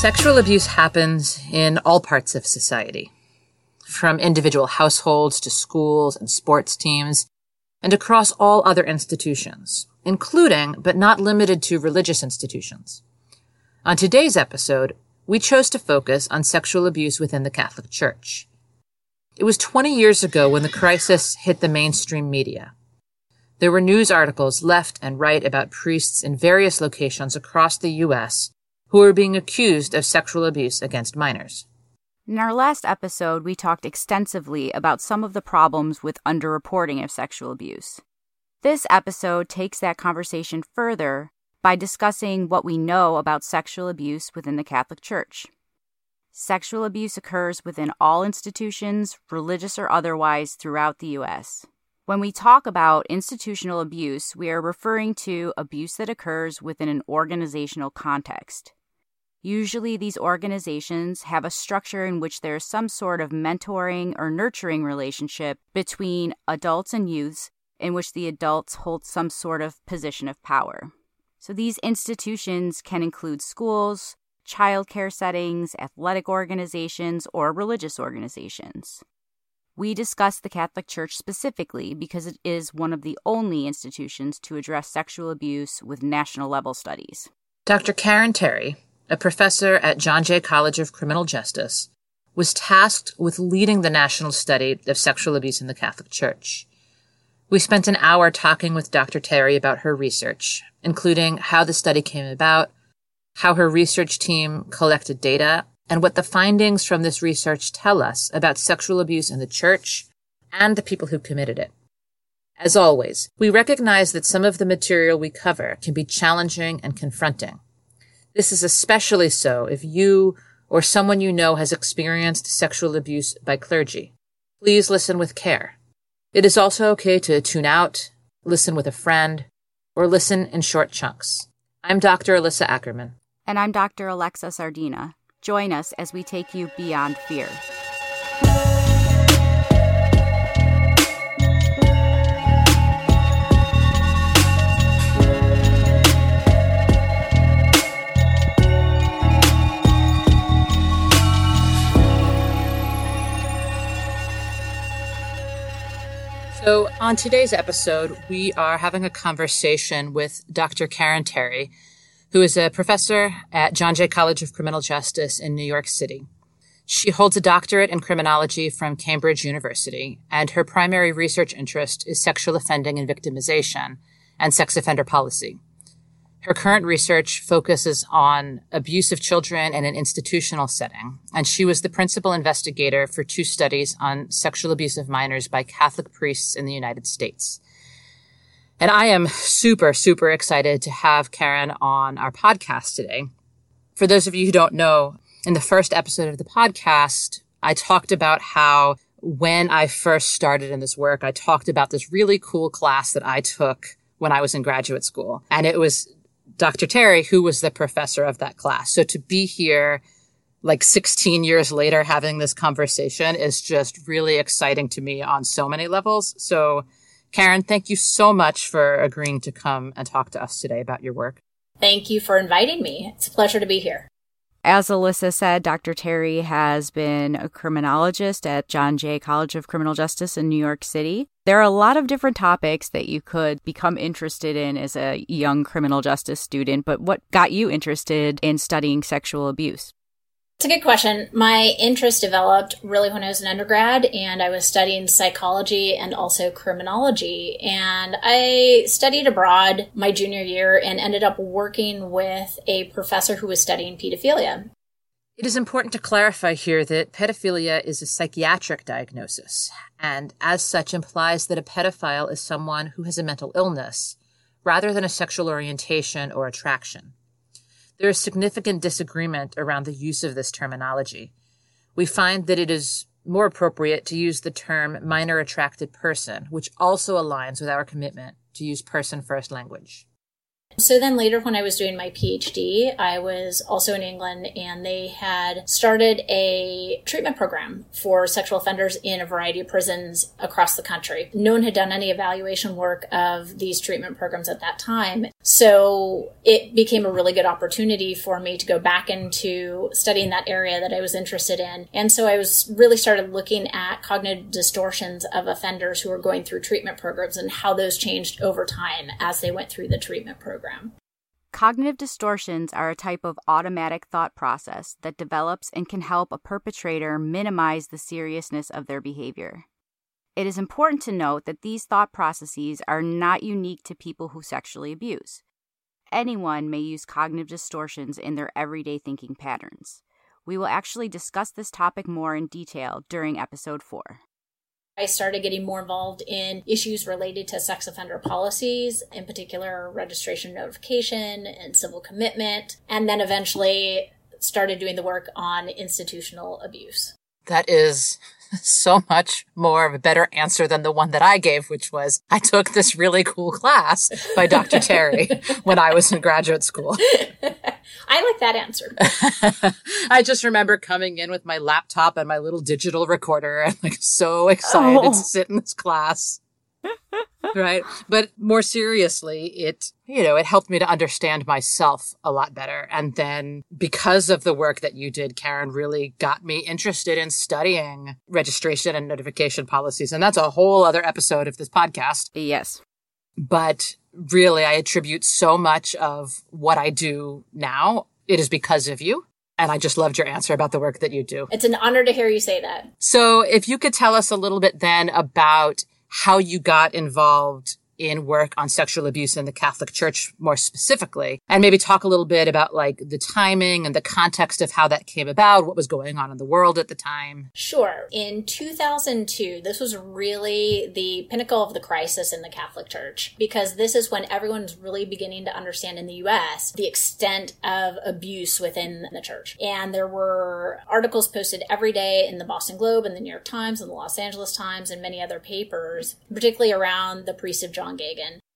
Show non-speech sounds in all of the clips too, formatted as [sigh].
Sexual abuse happens in all parts of society, from individual households to schools and sports teams, and across all other institutions, including but not limited to religious institutions. On today's episode, we chose to focus on sexual abuse within the Catholic Church. It was 20 years ago when the crisis hit the mainstream media. There were news articles left and right about priests in various locations across the U.S who are being accused of sexual abuse against minors. In our last episode, we talked extensively about some of the problems with underreporting of sexual abuse. This episode takes that conversation further by discussing what we know about sexual abuse within the Catholic Church. Sexual abuse occurs within all institutions, religious or otherwise, throughout the U.S. When we talk about institutional abuse, we are referring to abuse that occurs within an organizational context. Usually, these organizations have a structure in which there is some sort of mentoring or nurturing relationship between adults and youths, in which the adults hold some sort of position of power. So, these institutions can include schools, childcare settings, athletic organizations, or religious organizations. We discuss the Catholic Church specifically because it is one of the only institutions to address sexual abuse with national level studies. Dr. Karen Terry, a professor at John Jay College of Criminal Justice, was tasked with leading the national study of sexual abuse in the Catholic Church. We spent an hour talking with Dr. Terry about her research, including how the study came about, how her research team collected data, and what the findings from this research tell us about sexual abuse in the church and the people who committed it. As always, we recognize that some of the material we cover can be challenging and confronting. This is especially so if you or someone you know has experienced sexual abuse by clergy. Please listen with care. It is also okay to tune out, listen with a friend, or listen in short chunks. I'm Dr. Alyssa Ackerman. And I'm Dr. Alexa Sardina. Join us as we take you beyond fear. On today's episode, we are having a conversation with Dr. Karen Terry, who is a professor at John Jay College of Criminal Justice in New York City. She holds a doctorate in criminology from Cambridge University, and her primary research interest is sexual offending and victimization and sex offender policy. Her current research focuses on abuse of children in an institutional setting, and she was the principal investigator for two studies on sexual abuse of minors by Catholic priests in the United States. And I am super, super excited to have Karen on our podcast today. For those of you who don't know, in the first episode of the podcast, I talked about how when I first started in this work, I talked about this really cool class that I took when I was in graduate school. And it was Dr. Terry, who was the professor of that class. So to be here like 16 years later having this conversation is just really exciting to me on so many levels. So Karen, thank you so much for agreeing to come and talk to us today about your work. Thank you for inviting me. It's a pleasure to be here. As Alyssa said, Dr. Terry has been a criminologist at John Jay College of Criminal Justice in New York City. There are a lot of different topics that you could become interested in as a young criminal justice student, but what got you interested in studying sexual abuse? It's a good question. My interest developed really when I was an undergrad and I was studying psychology and also criminology. And I studied abroad my junior year and ended up working with a professor who was studying pedophilia. It is important to clarify here that pedophilia is a psychiatric diagnosis, and as such implies that a pedophile is someone who has a mental illness rather than a sexual orientation or attraction. There is significant disagreement around the use of this terminology. We find that it is more appropriate to use the term minor attracted person, which also aligns with our commitment to use person first language. So then later, when I was doing my PhD, I was also in England and they had started a treatment program for sexual offenders in a variety of prisons across the country. No one had done any evaluation work of these treatment programs at that time. So it became a really good opportunity for me to go back into studying that area that I was interested in. And so I was really started looking at cognitive distortions of offenders who were going through treatment programs and how those changed over time as they went through the treatment program program. Cognitive distortions are a type of automatic thought process that develops and can help a perpetrator minimize the seriousness of their behavior. It is important to note that these thought processes are not unique to people who sexually abuse. Anyone may use cognitive distortions in their everyday thinking patterns. We will actually discuss this topic more in detail during episode 4. I started getting more involved in issues related to sex offender policies, in particular registration notification and civil commitment, and then eventually started doing the work on institutional abuse. That is [laughs] so much more of a better answer than the one that I gave, which was I took this really cool class by Dr. [laughs] Terry when I was in graduate school. [laughs] I like that answer. I just remember coming in with my laptop and my little digital recorder and like so excited oh. to sit in this class right. But more seriously, it, you know, it helped me to understand myself a lot better. And then because of the work that you did, Karen really got me interested in studying registration and notification policies. And that's a whole other episode of this podcast. Yes. But really, I attribute so much of what I do now. It is because of you. And I just loved your answer about the work that you do. It's an honor to hear you say that. So if you could tell us a little bit then about how you got involved in work on sexual abuse in the Catholic Church more specifically, and maybe talk a little bit about like the timing and the context of how that came about, what was going on in the world at the time. Sure. In 2002, this was really the pinnacle of the crisis in the Catholic Church because this is when everyone's really beginning to understand in the US the extent of abuse within the church. And there were articles posted every day in the Boston Globe and the New York Times and the Los Angeles Times and many other papers, particularly around the priest of John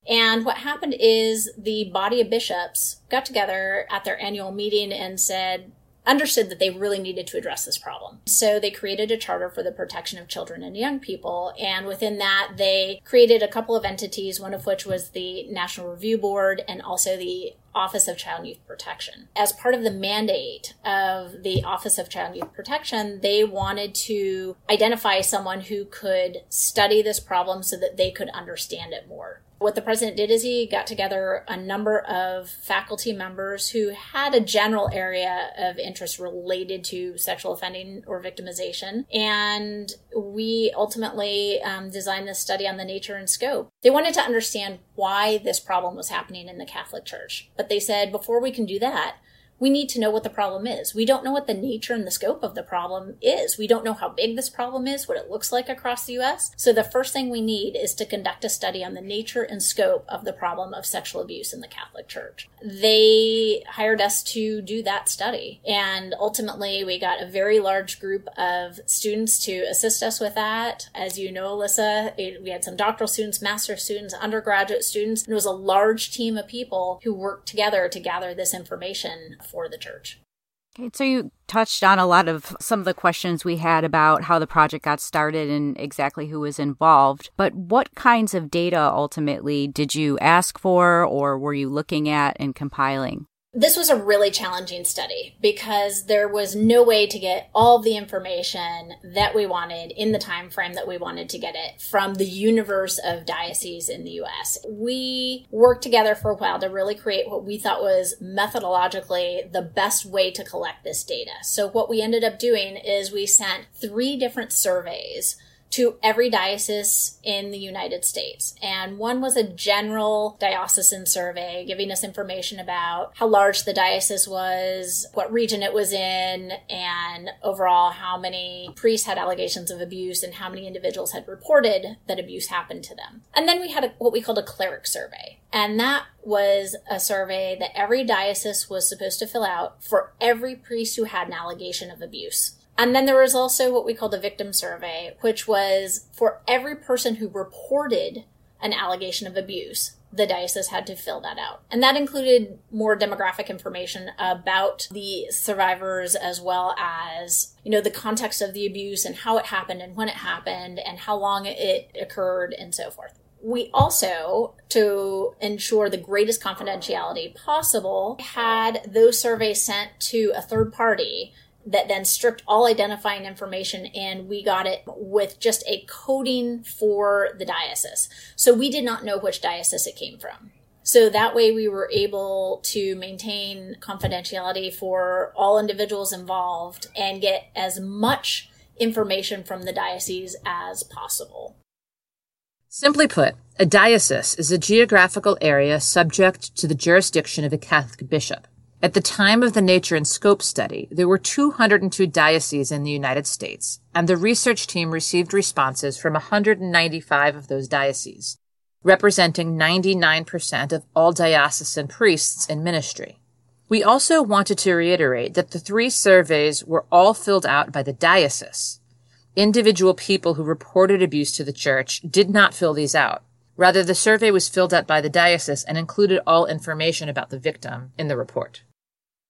And what happened is the body of bishops got together at their annual meeting and said, understood that they really needed to address this problem. So they created a charter for the protection of children and young people. And within that, they created a couple of entities, one of which was the National Review Board and also the Office of Child and Youth Protection. As part of the mandate of the Office of Child and Youth Protection, they wanted to identify someone who could study this problem so that they could understand it more. What the president did is he got together a number of faculty members who had a general area of interest related to sexual offending or victimization. And we ultimately um, designed this study on the nature and scope. They wanted to understand why this problem was happening in the Catholic Church. But they said, before we can do that, we need to know what the problem is. We don't know what the nature and the scope of the problem is. We don't know how big this problem is, what it looks like across the US. So the first thing we need is to conduct a study on the nature and scope of the problem of sexual abuse in the Catholic Church. They hired us to do that study. And ultimately, we got a very large group of students to assist us with that. As you know, Alyssa, we had some doctoral students, master students, undergraduate students, and it was a large team of people who worked together to gather this information for the church. Okay, so you touched on a lot of some of the questions we had about how the project got started and exactly who was involved. But what kinds of data ultimately did you ask for or were you looking at and compiling? This was a really challenging study because there was no way to get all the information that we wanted in the time frame that we wanted to get it from the universe of dioceses in the US. We worked together for a while to really create what we thought was methodologically the best way to collect this data. So what we ended up doing is we sent three different surveys to every diocese in the United States. And one was a general diocesan survey giving us information about how large the diocese was, what region it was in, and overall how many priests had allegations of abuse and how many individuals had reported that abuse happened to them. And then we had a, what we called a cleric survey. And that was a survey that every diocese was supposed to fill out for every priest who had an allegation of abuse. And then there was also what we called a victim survey, which was for every person who reported an allegation of abuse, the diocese had to fill that out. And that included more demographic information about the survivors as well as, you know, the context of the abuse and how it happened and when it happened and how long it occurred and so forth. We also, to ensure the greatest confidentiality possible, had those surveys sent to a third party that then stripped all identifying information and we got it with just a coding for the diocese. So we did not know which diocese it came from. So that way we were able to maintain confidentiality for all individuals involved and get as much information from the diocese as possible. Simply put, a diocese is a geographical area subject to the jurisdiction of a Catholic bishop. At the time of the Nature and Scope study, there were 202 dioceses in the United States, and the research team received responses from 195 of those dioceses, representing 99% of all diocesan priests in ministry. We also wanted to reiterate that the three surveys were all filled out by the diocese. Individual people who reported abuse to the church did not fill these out. Rather, the survey was filled out by the diocese and included all information about the victim in the report.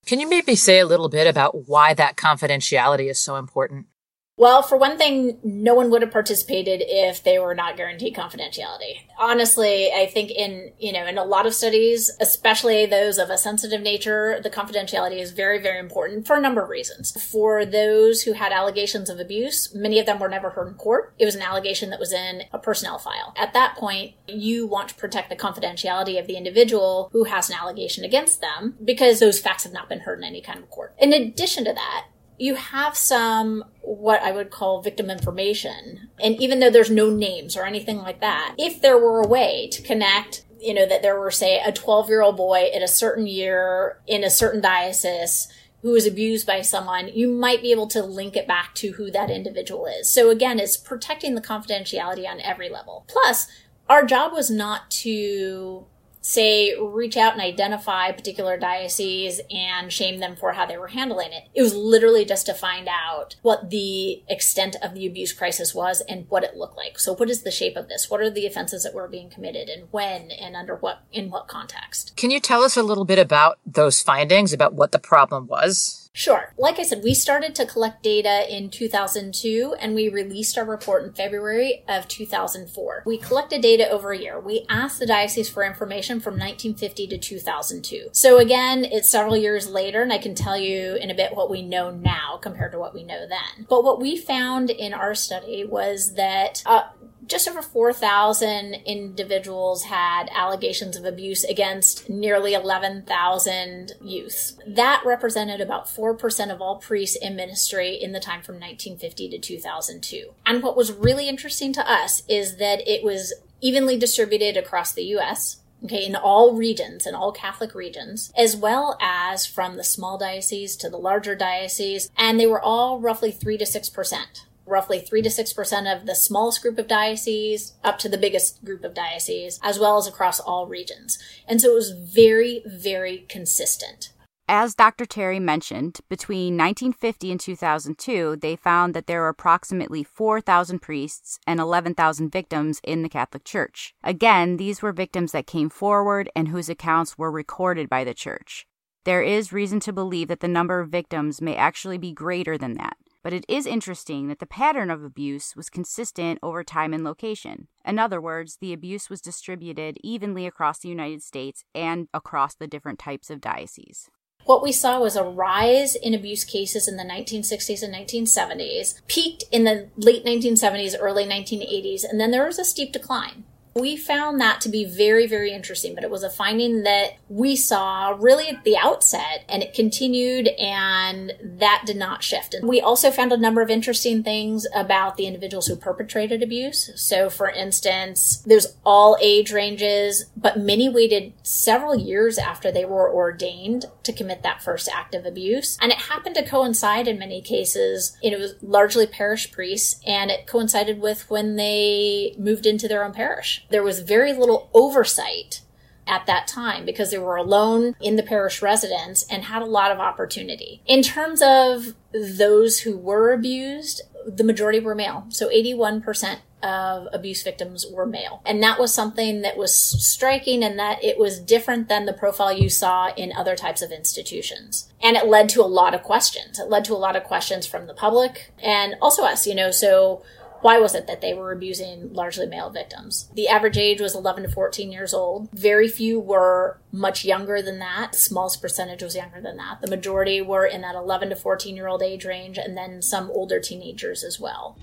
Can you maybe say a little bit about why that confidentiality is so important? Well, for one thing, no one would have participated if they were not guaranteed confidentiality. Honestly, I think in, you know, in a lot of studies, especially those of a sensitive nature, the confidentiality is very, very important for a number of reasons. For those who had allegations of abuse, many of them were never heard in court. It was an allegation that was in a personnel file. At that point, you want to protect the confidentiality of the individual who has an allegation against them because those facts have not been heard in any kind of court. In addition to that, you have some what I would call victim information. And even though there's no names or anything like that, if there were a way to connect, you know, that there were, say, a 12 year old boy at a certain year in a certain diocese who was abused by someone, you might be able to link it back to who that individual is. So again, it's protecting the confidentiality on every level. Plus, our job was not to say reach out and identify particular dioceses and shame them for how they were handling it. It was literally just to find out what the extent of the abuse crisis was and what it looked like. So what is the shape of this? What are the offenses that were being committed and when and under what in what context? Can you tell us a little bit about those findings about what the problem was? Sure. Like I said, we started to collect data in 2002 and we released our report in February of 2004. We collected data over a year. We asked the diocese for information from 1950 to 2002. So again, it's several years later and I can tell you in a bit what we know now compared to what we know then. But what we found in our study was that uh, just over 4,000 individuals had allegations of abuse against nearly 11,000 youths. That represented about 4% of all priests in ministry in the time from 1950 to 2002. And what was really interesting to us is that it was evenly distributed across the US. Okay, in all regions, in all Catholic regions, as well as from the small dioceses to the larger dioceses, and they were all roughly 3 to 6% roughly 3 to 6% of the smallest group of dioceses up to the biggest group of dioceses, as well as across all regions. And so it was very, very consistent. As Dr. Terry mentioned, between 1950 and 2002, they found that there were approximately 4,000 priests and 11,000 victims in the Catholic Church. Again, these were victims that came forward and whose accounts were recorded by the Church. There is reason to believe that the number of victims may actually be greater than that. But it is interesting that the pattern of abuse was consistent over time and location. In other words, the abuse was distributed evenly across the United States and across the different types of dioceses. What we saw was a rise in abuse cases in the 1960s and 1970s, peaked in the late 1970s, early 1980s, and then there was a steep decline. We found that to be very, very interesting, but it was a finding that we saw really at the outset and it continued and that did not shift. And we also found a number of interesting things about the individuals who perpetrated abuse. So for instance, there's all age ranges, but many waited several years after they were ordained to commit that first act of abuse. And it happened to coincide in many cases. It was largely parish priests and it coincided with when they moved into their own parish there was very little oversight at that time because they were alone in the parish residence and had a lot of opportunity. In terms of those who were abused, the majority were male. So 81% of abuse victims were male. And that was something that was striking and that it was different than the profile you saw in other types of institutions. And it led to a lot of questions. It led to a lot of questions from the public and also us, you know, so why was it that they were abusing largely male victims? The average age was 11 to 14 years old. Very few were much younger than that. The smallest percentage was younger than that. The majority were in that 11 to 14 year old age range, and then some older teenagers as well.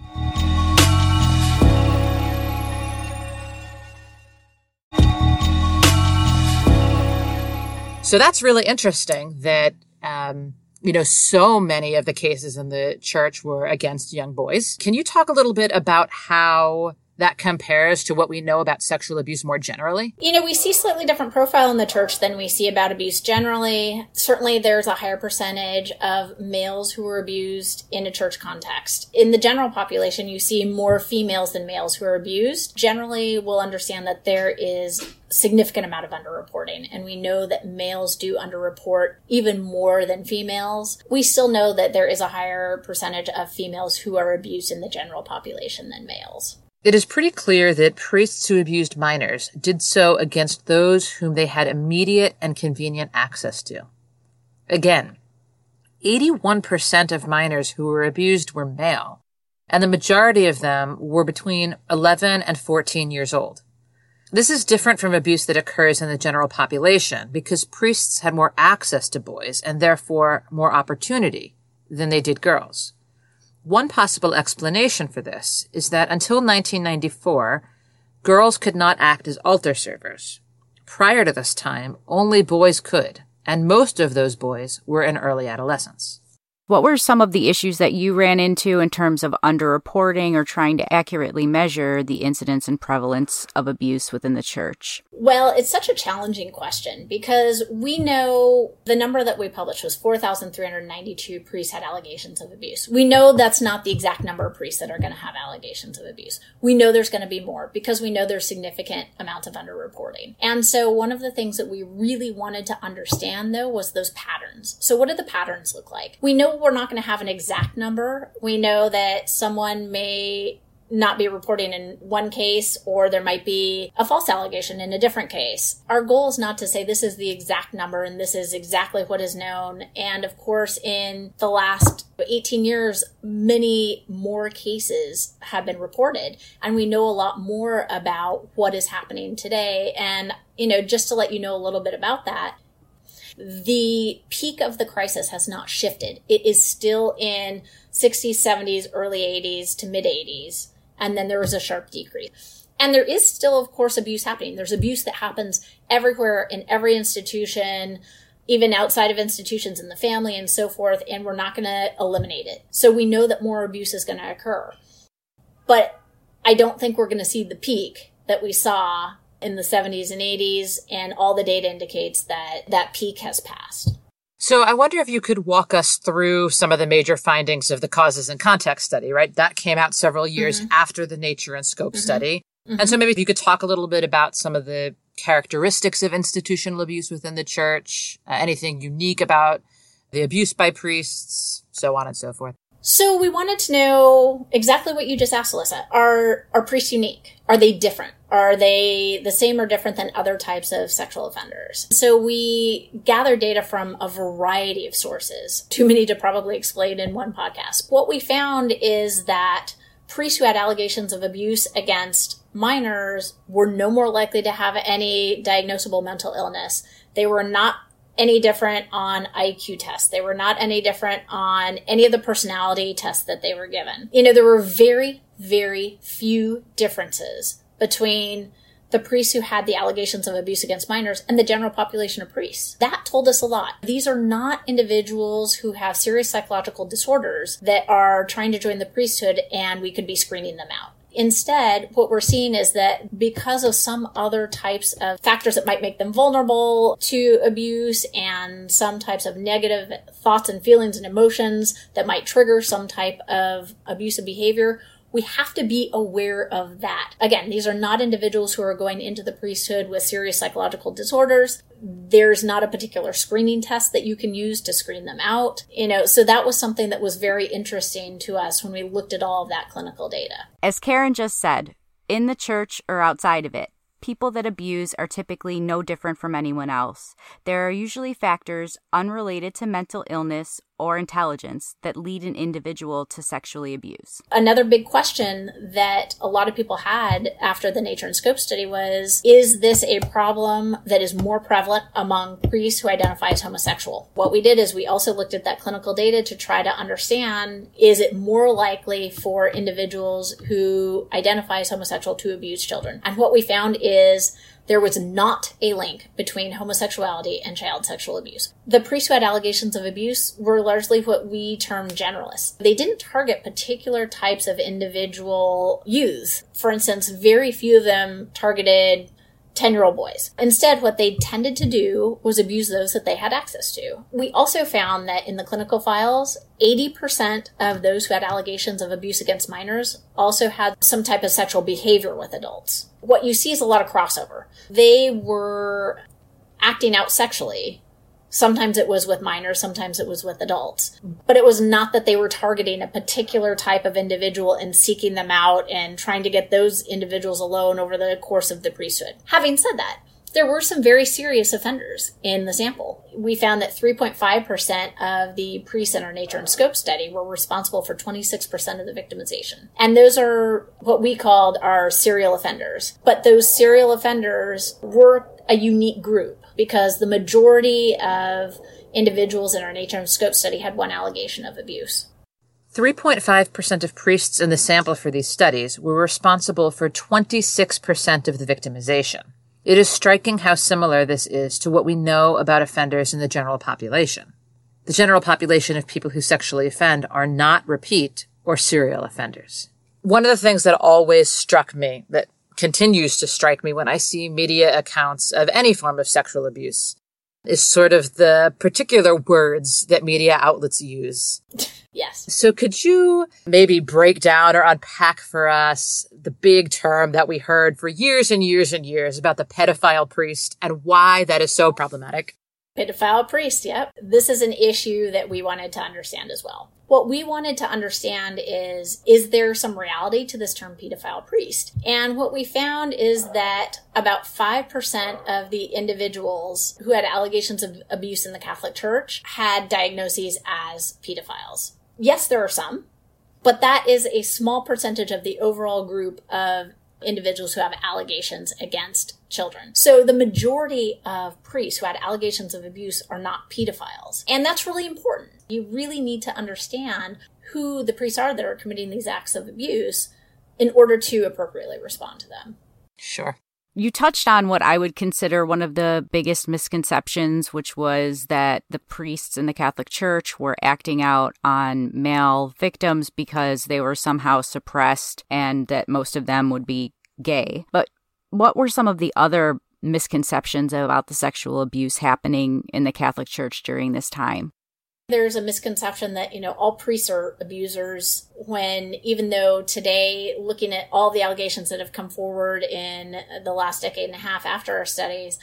So that's really interesting that um, you know, so many of the cases in the church were against young boys. Can you talk a little bit about how that compares to what we know about sexual abuse more generally? You know, we see slightly different profile in the church than we see about abuse generally. Certainly there's a higher percentage of males who are abused in a church context. In the general population, you see more females than males who are abused. Generally, we'll understand that there is significant amount of underreporting and we know that males do underreport even more than females we still know that there is a higher percentage of females who are abused in the general population than males it is pretty clear that priests who abused minors did so against those whom they had immediate and convenient access to. Again, 81% of minors who were abused were male, and the majority of them were between 11 and 14 years old. This is different from abuse that occurs in the general population because priests had more access to boys and therefore more opportunity than they did girls. One possible explanation for this is that until 1994, girls could not act as altar servers. Prior to this time, only boys could, and most of those boys were in early adolescence. What were some of the issues that you ran into in terms of underreporting or trying to accurately measure the incidence and prevalence of abuse within the church? Well, it's such a challenging question because we know the number that we published was 4,392 priests had allegations of abuse. We know that's not the exact number of priests that are going to have allegations of abuse. We know there's going to be more because we know there's significant amounts of underreporting. And so one of the things that we really wanted to understand though was those patterns. So what do the patterns look like? We know we're not going to have an exact number. We know that someone may not be reporting in one case or there might be a false allegation in a different case. Our goal is not to say this is the exact number and this is exactly what is known. And of course, in the last 18 years, many more cases have been reported and we know a lot more about what is happening today. And, you know, just to let you know a little bit about that, the peak of the crisis has not shifted. It is still in 60s, 70s, early 80s to mid 80s. And then there was a sharp decrease. And there is still, of course, abuse happening. There's abuse that happens everywhere in every institution, even outside of institutions in the family and so forth. And we're not going to eliminate it. So we know that more abuse is going to occur. But I don't think we're going to see the peak that we saw in the 70s and 80s, and all the data indicates that that peak has passed. So I wonder if you could walk us through some of the major findings of the causes and context study, right? That came out several years mm-hmm. after the nature and scope mm-hmm. study. Mm-hmm. And so maybe if you could talk a little bit about some of the characteristics of institutional abuse within the church, uh, anything unique about the abuse by priests, so on and so forth. So we wanted to know exactly what you just asked, Alyssa. Are are priests unique? Are they different? Are they the same or different than other types of sexual offenders? So we gathered data from a variety of sources, too many to probably explain in one podcast. What we found is that priests who had allegations of abuse against minors were no more likely to have any diagnosable mental illness. They were not any different on IQ tests. They were not any different on any of the personality tests that they were given. You know, there were very, very few differences between the priests who had the allegations of abuse against minors and the general population of priests. That told us a lot. These are not individuals who have serious psychological disorders that are trying to join the priesthood and we could be screening them out. Instead, what we're seeing is that because of some other types of factors that might make them vulnerable to abuse and some types of negative thoughts and feelings and emotions that might trigger some type of abusive behavior, we have to be aware of that. Again, these are not individuals who are going into the priesthood with serious psychological disorders. There's not a particular screening test that you can use to screen them out. You know, so that was something that was very interesting to us when we looked at all of that clinical data. As Karen just said, in the church or outside of it, People that abuse are typically no different from anyone else. There are usually factors unrelated to mental illness or intelligence that lead an individual to sexually abuse. Another big question that a lot of people had after the Nature and Scope study was Is this a problem that is more prevalent among priests who identify as homosexual? What we did is we also looked at that clinical data to try to understand is it more likely for individuals who identify as homosexual to abuse children? And what we found is there was not a link between homosexuality and child sexual abuse. The priests who had allegations of abuse were largely what we term generalists. They didn't target particular types of individual youths. For instance, very few of them targeted 10 year old boys. Instead, what they tended to do was abuse those that they had access to. We also found that in the clinical files, 80% of those who had allegations of abuse against minors also had some type of sexual behavior with adults. What you see is a lot of crossover. They were acting out sexually Sometimes it was with minors, sometimes it was with adults. But it was not that they were targeting a particular type of individual and seeking them out and trying to get those individuals alone over the course of the priesthood. Having said that, there were some very serious offenders in the sample. We found that 3.5% of the in our Nature and Scope study were responsible for 26% of the victimization. And those are what we called our serial offenders. But those serial offenders were a unique group because the majority of individuals in our Nature and Scope study had one allegation of abuse. 3.5% of priests in the sample for these studies were responsible for 26% of the victimization. It is striking how similar this is to what we know about offenders in the general population. The general population of people who sexually offend are not repeat or serial offenders. One of the things that always struck me that continues to strike me when I see media accounts of any form of sexual abuse is sort of the particular words that media outlets use. Yes. So could you maybe break down or unpack for us the big term that we heard for years and years and years about the pedophile priest and why that is so problematic? Pedophile priest, yep. This is an issue that we wanted to understand as well. What we wanted to understand is is there some reality to this term pedophile priest? And what we found is that about 5% of the individuals who had allegations of abuse in the Catholic Church had diagnoses as pedophiles. Yes, there are some, but that is a small percentage of the overall group of individuals who have allegations against children. So the majority of priests who had allegations of abuse are not pedophiles. And that's really important. You really need to understand who the priests are that are committing these acts of abuse in order to appropriately respond to them. Sure. You touched on what I would consider one of the biggest misconceptions, which was that the priests in the Catholic Church were acting out on male victims because they were somehow suppressed and that most of them would be gay. But what were some of the other misconceptions about the sexual abuse happening in the Catholic Church during this time? There's a misconception that, you know, all priests are abusers when even though today, looking at all the allegations that have come forward in the last decade and a half after our studies,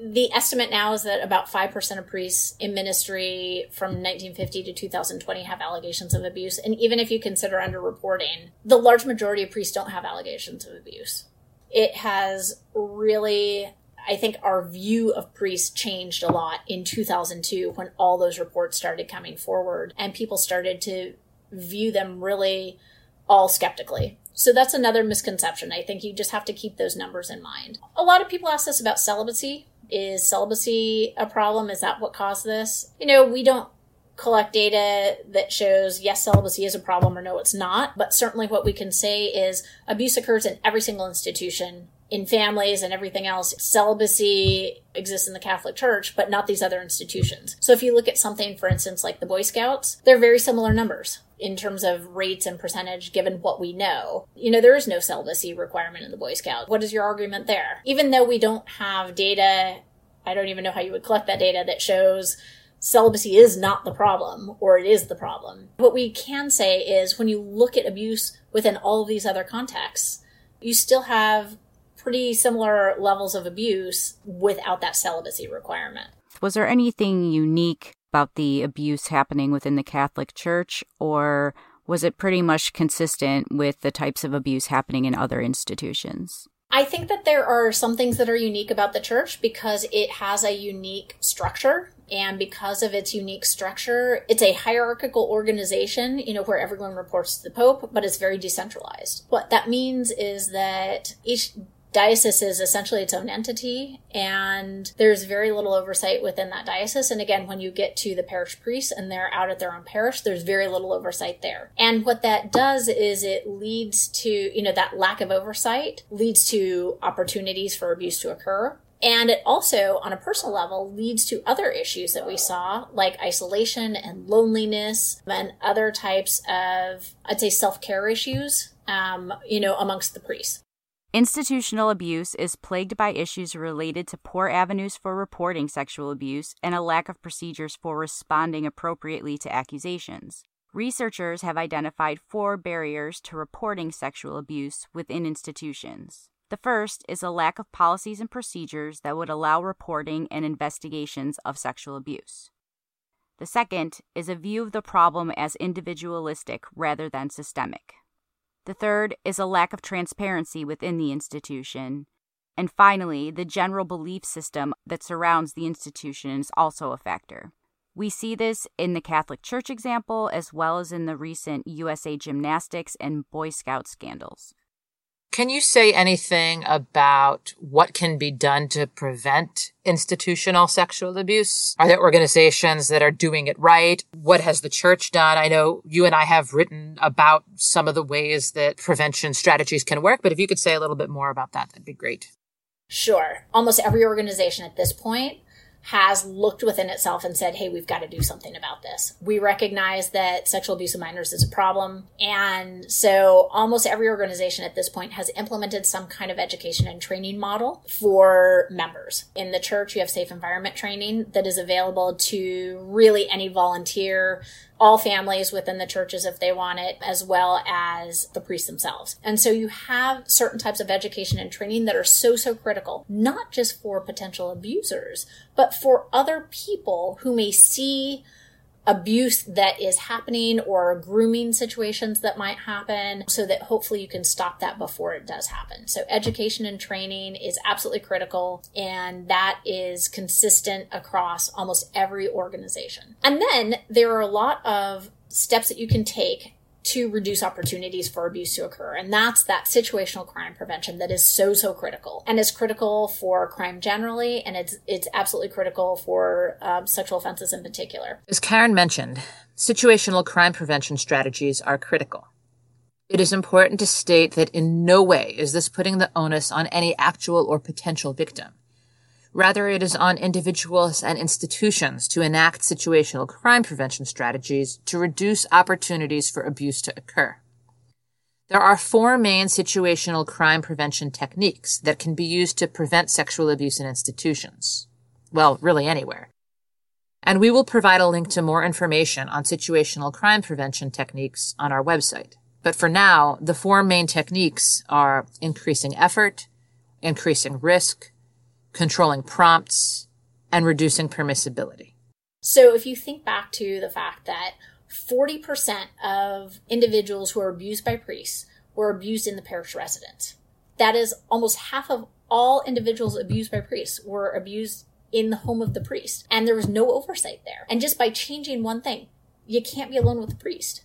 the estimate now is that about 5% of priests in ministry from 1950 to 2020 have allegations of abuse. And even if you consider underreporting, the large majority of priests don't have allegations of abuse. It has really, I think, our view of priests changed a lot in 2002 when all those reports started coming forward and people started to view them really all skeptically. So that's another misconception. I think you just have to keep those numbers in mind. A lot of people ask us about celibacy is celibacy a problem? Is that what caused this? You know, we don't collect data that shows yes, celibacy is a problem or no, it's not. But certainly what we can say is abuse occurs in every single institution in families and everything else, celibacy exists in the Catholic Church, but not these other institutions. So if you look at something, for instance, like the Boy Scouts, they're very similar numbers in terms of rates and percentage given what we know. You know, there is no celibacy requirement in the Boy Scout. What is your argument there? Even though we don't have data, I don't even know how you would collect that data that shows celibacy is not the problem or it is the problem. What we can say is when you look at abuse within all of these other contexts, you still have pretty similar levels of abuse without that celibacy requirement. Was there anything unique about the abuse happening within the Catholic Church, or was it pretty much consistent with the types of abuse happening in other institutions? I think that there are some things that are unique about the church because it has a unique structure. And because of its unique structure, it's a hierarchical organization, you know, where everyone reports to the Pope, but it's very decentralized. What that means is that each diocese is essentially its own entity and there's very little oversight within that diocese. And again when you get to the parish priests and they're out at their own parish there's very little oversight there. And what that does is it leads to you know that lack of oversight leads to opportunities for abuse to occur. And it also, on a personal level, leads to other issues that we saw, like isolation and loneliness and other types of, I'd say, self care issues, um, you know, amongst the priests. Institutional abuse is plagued by issues related to poor avenues for reporting sexual abuse and a lack of procedures for responding appropriately to accusations. Researchers have identified four barriers to reporting sexual abuse within institutions. The first is a lack of policies and procedures that would allow reporting and investigations of sexual abuse. The second is a view of the problem as individualistic rather than systemic. The third is a lack of transparency within the institution. And finally, the general belief system that surrounds the institution is also a factor. We see this in the Catholic Church example as well as in the recent USA Gymnastics and Boy Scout scandals. Can you say anything about what can be done to prevent institutional sexual abuse? Are there organizations that are doing it right? What has the church done? I know you and I have written about some of the ways that prevention strategies can work, but if you could say a little bit more about that, that'd be great. Sure. Almost every organization at this point has looked within itself and said, hey, we've got to do something about this. We recognize that sexual abuse of minors is a problem. And so almost every organization at this point has implemented some kind of education and training model for members. In the church, you have safe environment training that is available to really any volunteer all families within the churches if they want it, as well as the priests themselves. And so you have certain types of education and training that are so, so critical, not just for potential abusers, but for other people who may see abuse that is happening or grooming situations that might happen so that hopefully you can stop that before it does happen. So education and training is absolutely critical and that is consistent across almost every organization. And then there are a lot of steps that you can take to reduce opportunities for abuse to occur. And that's that situational crime prevention that is so, so critical and is critical for crime generally. And it's, it's absolutely critical for um, sexual offenses in particular. As Karen mentioned, situational crime prevention strategies are critical. It is important to state that in no way is this putting the onus on any actual or potential victim. Rather, it is on individuals and institutions to enact situational crime prevention strategies to reduce opportunities for abuse to occur. There are four main situational crime prevention techniques that can be used to prevent sexual abuse in institutions. Well, really anywhere. And we will provide a link to more information on situational crime prevention techniques on our website. But for now, the four main techniques are increasing effort, increasing risk, controlling prompts, and reducing permissibility. So if you think back to the fact that 40% of individuals who are abused by priests were abused in the parish residence. That is almost half of all individuals abused by priests were abused in the home of the priest. And there was no oversight there. And just by changing one thing, you can't be alone with the priest.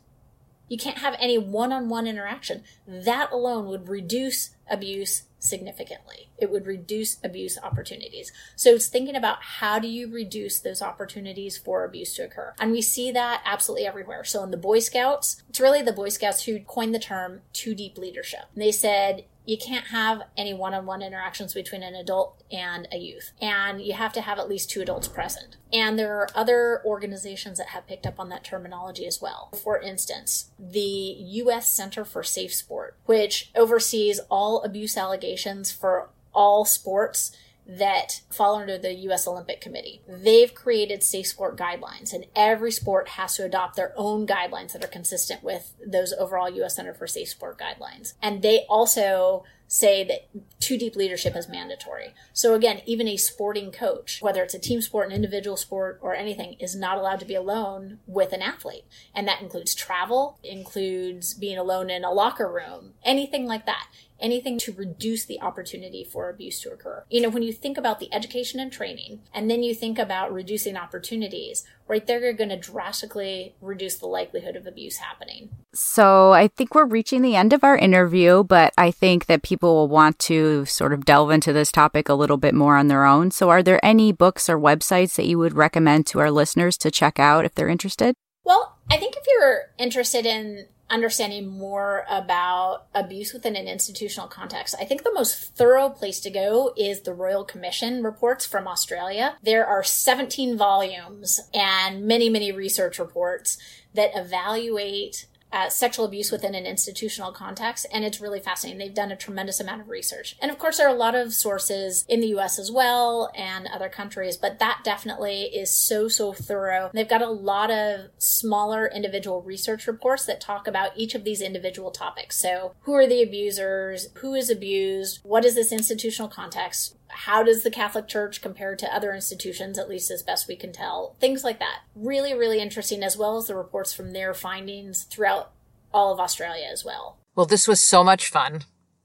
You can't have any one on one interaction. That alone would reduce abuse significantly. It would reduce abuse opportunities. So it's thinking about how do you reduce those opportunities for abuse to occur. And we see that absolutely everywhere. So in the Boy Scouts, it's really the Boy Scouts who coined the term two deep leadership. And they said you can't have any one-on-one interactions between an adult and a youth. And you have to have at least two adults present. And there are other organizations that have picked up on that terminology as well. For instance the us center for safe sport which oversees all abuse allegations for all sports that fall under the US Olympic Committee. They've created safe sport guidelines, and every sport has to adopt their own guidelines that are consistent with those overall US Center for Safe Sport guidelines. And they also say that two deep leadership is mandatory. So again, even a sporting coach, whether it's a team sport, an individual sport, or anything, is not allowed to be alone with an athlete. And that includes travel, includes being alone in a locker room, anything like that anything to reduce the opportunity for abuse to occur. You know, when you think about the education and training, and then you think about reducing opportunities, right there you're going to drastically reduce the likelihood of abuse happening. So I think we're reaching the end of our interview, but I think that people will want to sort of delve into this topic a little bit more on their own. So are there any books or websites that you would recommend to our listeners to check out if they're interested? Well, I think if you're interested in understanding more about abuse within an institutional context. I think the most thorough place to go is the Royal Commission reports from Australia. There are 17 volumes and many, many research reports that evaluate uh, sexual abuse within an institutional context, and it's really fascinating. They've done a tremendous amount of research. And of course, there are a lot of sources in the US as well and other countries, but that definitely is so, so thorough. They've got a lot of smaller individual research reports that talk about each of these individual topics. So, who are the abusers? Who is abused? What is this institutional context? How does the Catholic Church compare to other institutions, at least as best we can tell? Things like that. Really, really interesting, as well as the reports from their findings throughout all of Australia as well. Well, this was so much fun.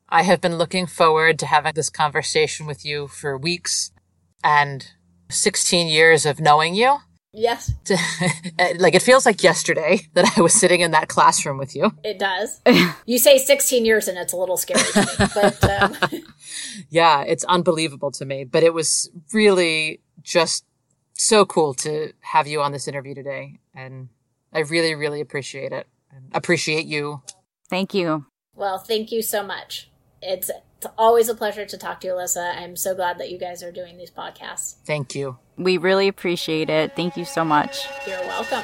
I have been looking forward to having this conversation with you for weeks and 16 years of knowing you. Yes. [laughs] like it feels like yesterday that I was sitting in that classroom with you. It does. [laughs] you say 16 years and it's a little scary to me, but um... [laughs] yeah, it's unbelievable to me, but it was really just so cool to have you on this interview today and I really really appreciate it. And appreciate you. Thank you. Well, thank you so much. It's it's always a pleasure to talk to you, Alyssa. I'm so glad that you guys are doing these podcasts. Thank you. We really appreciate it. Thank you so much. You're welcome.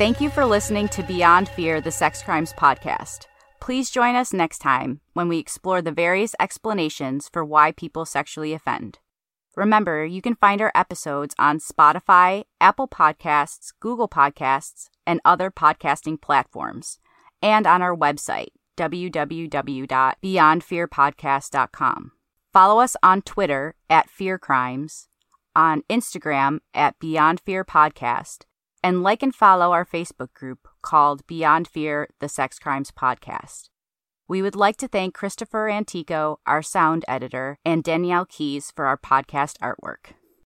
Thank you for listening to Beyond Fear, the Sex Crimes Podcast. Please join us next time when we explore the various explanations for why people sexually offend. Remember, you can find our episodes on Spotify, Apple Podcasts, Google Podcasts, and other podcasting platforms, and on our website, www.beyondfearpodcast.com. Follow us on Twitter at Fear Crimes, on Instagram at Beyond Fear Podcast, and like and follow our Facebook group called Beyond Fear the Sex Crimes Podcast. We would like to thank Christopher Antico, our sound editor, and Danielle Keys for our podcast artwork.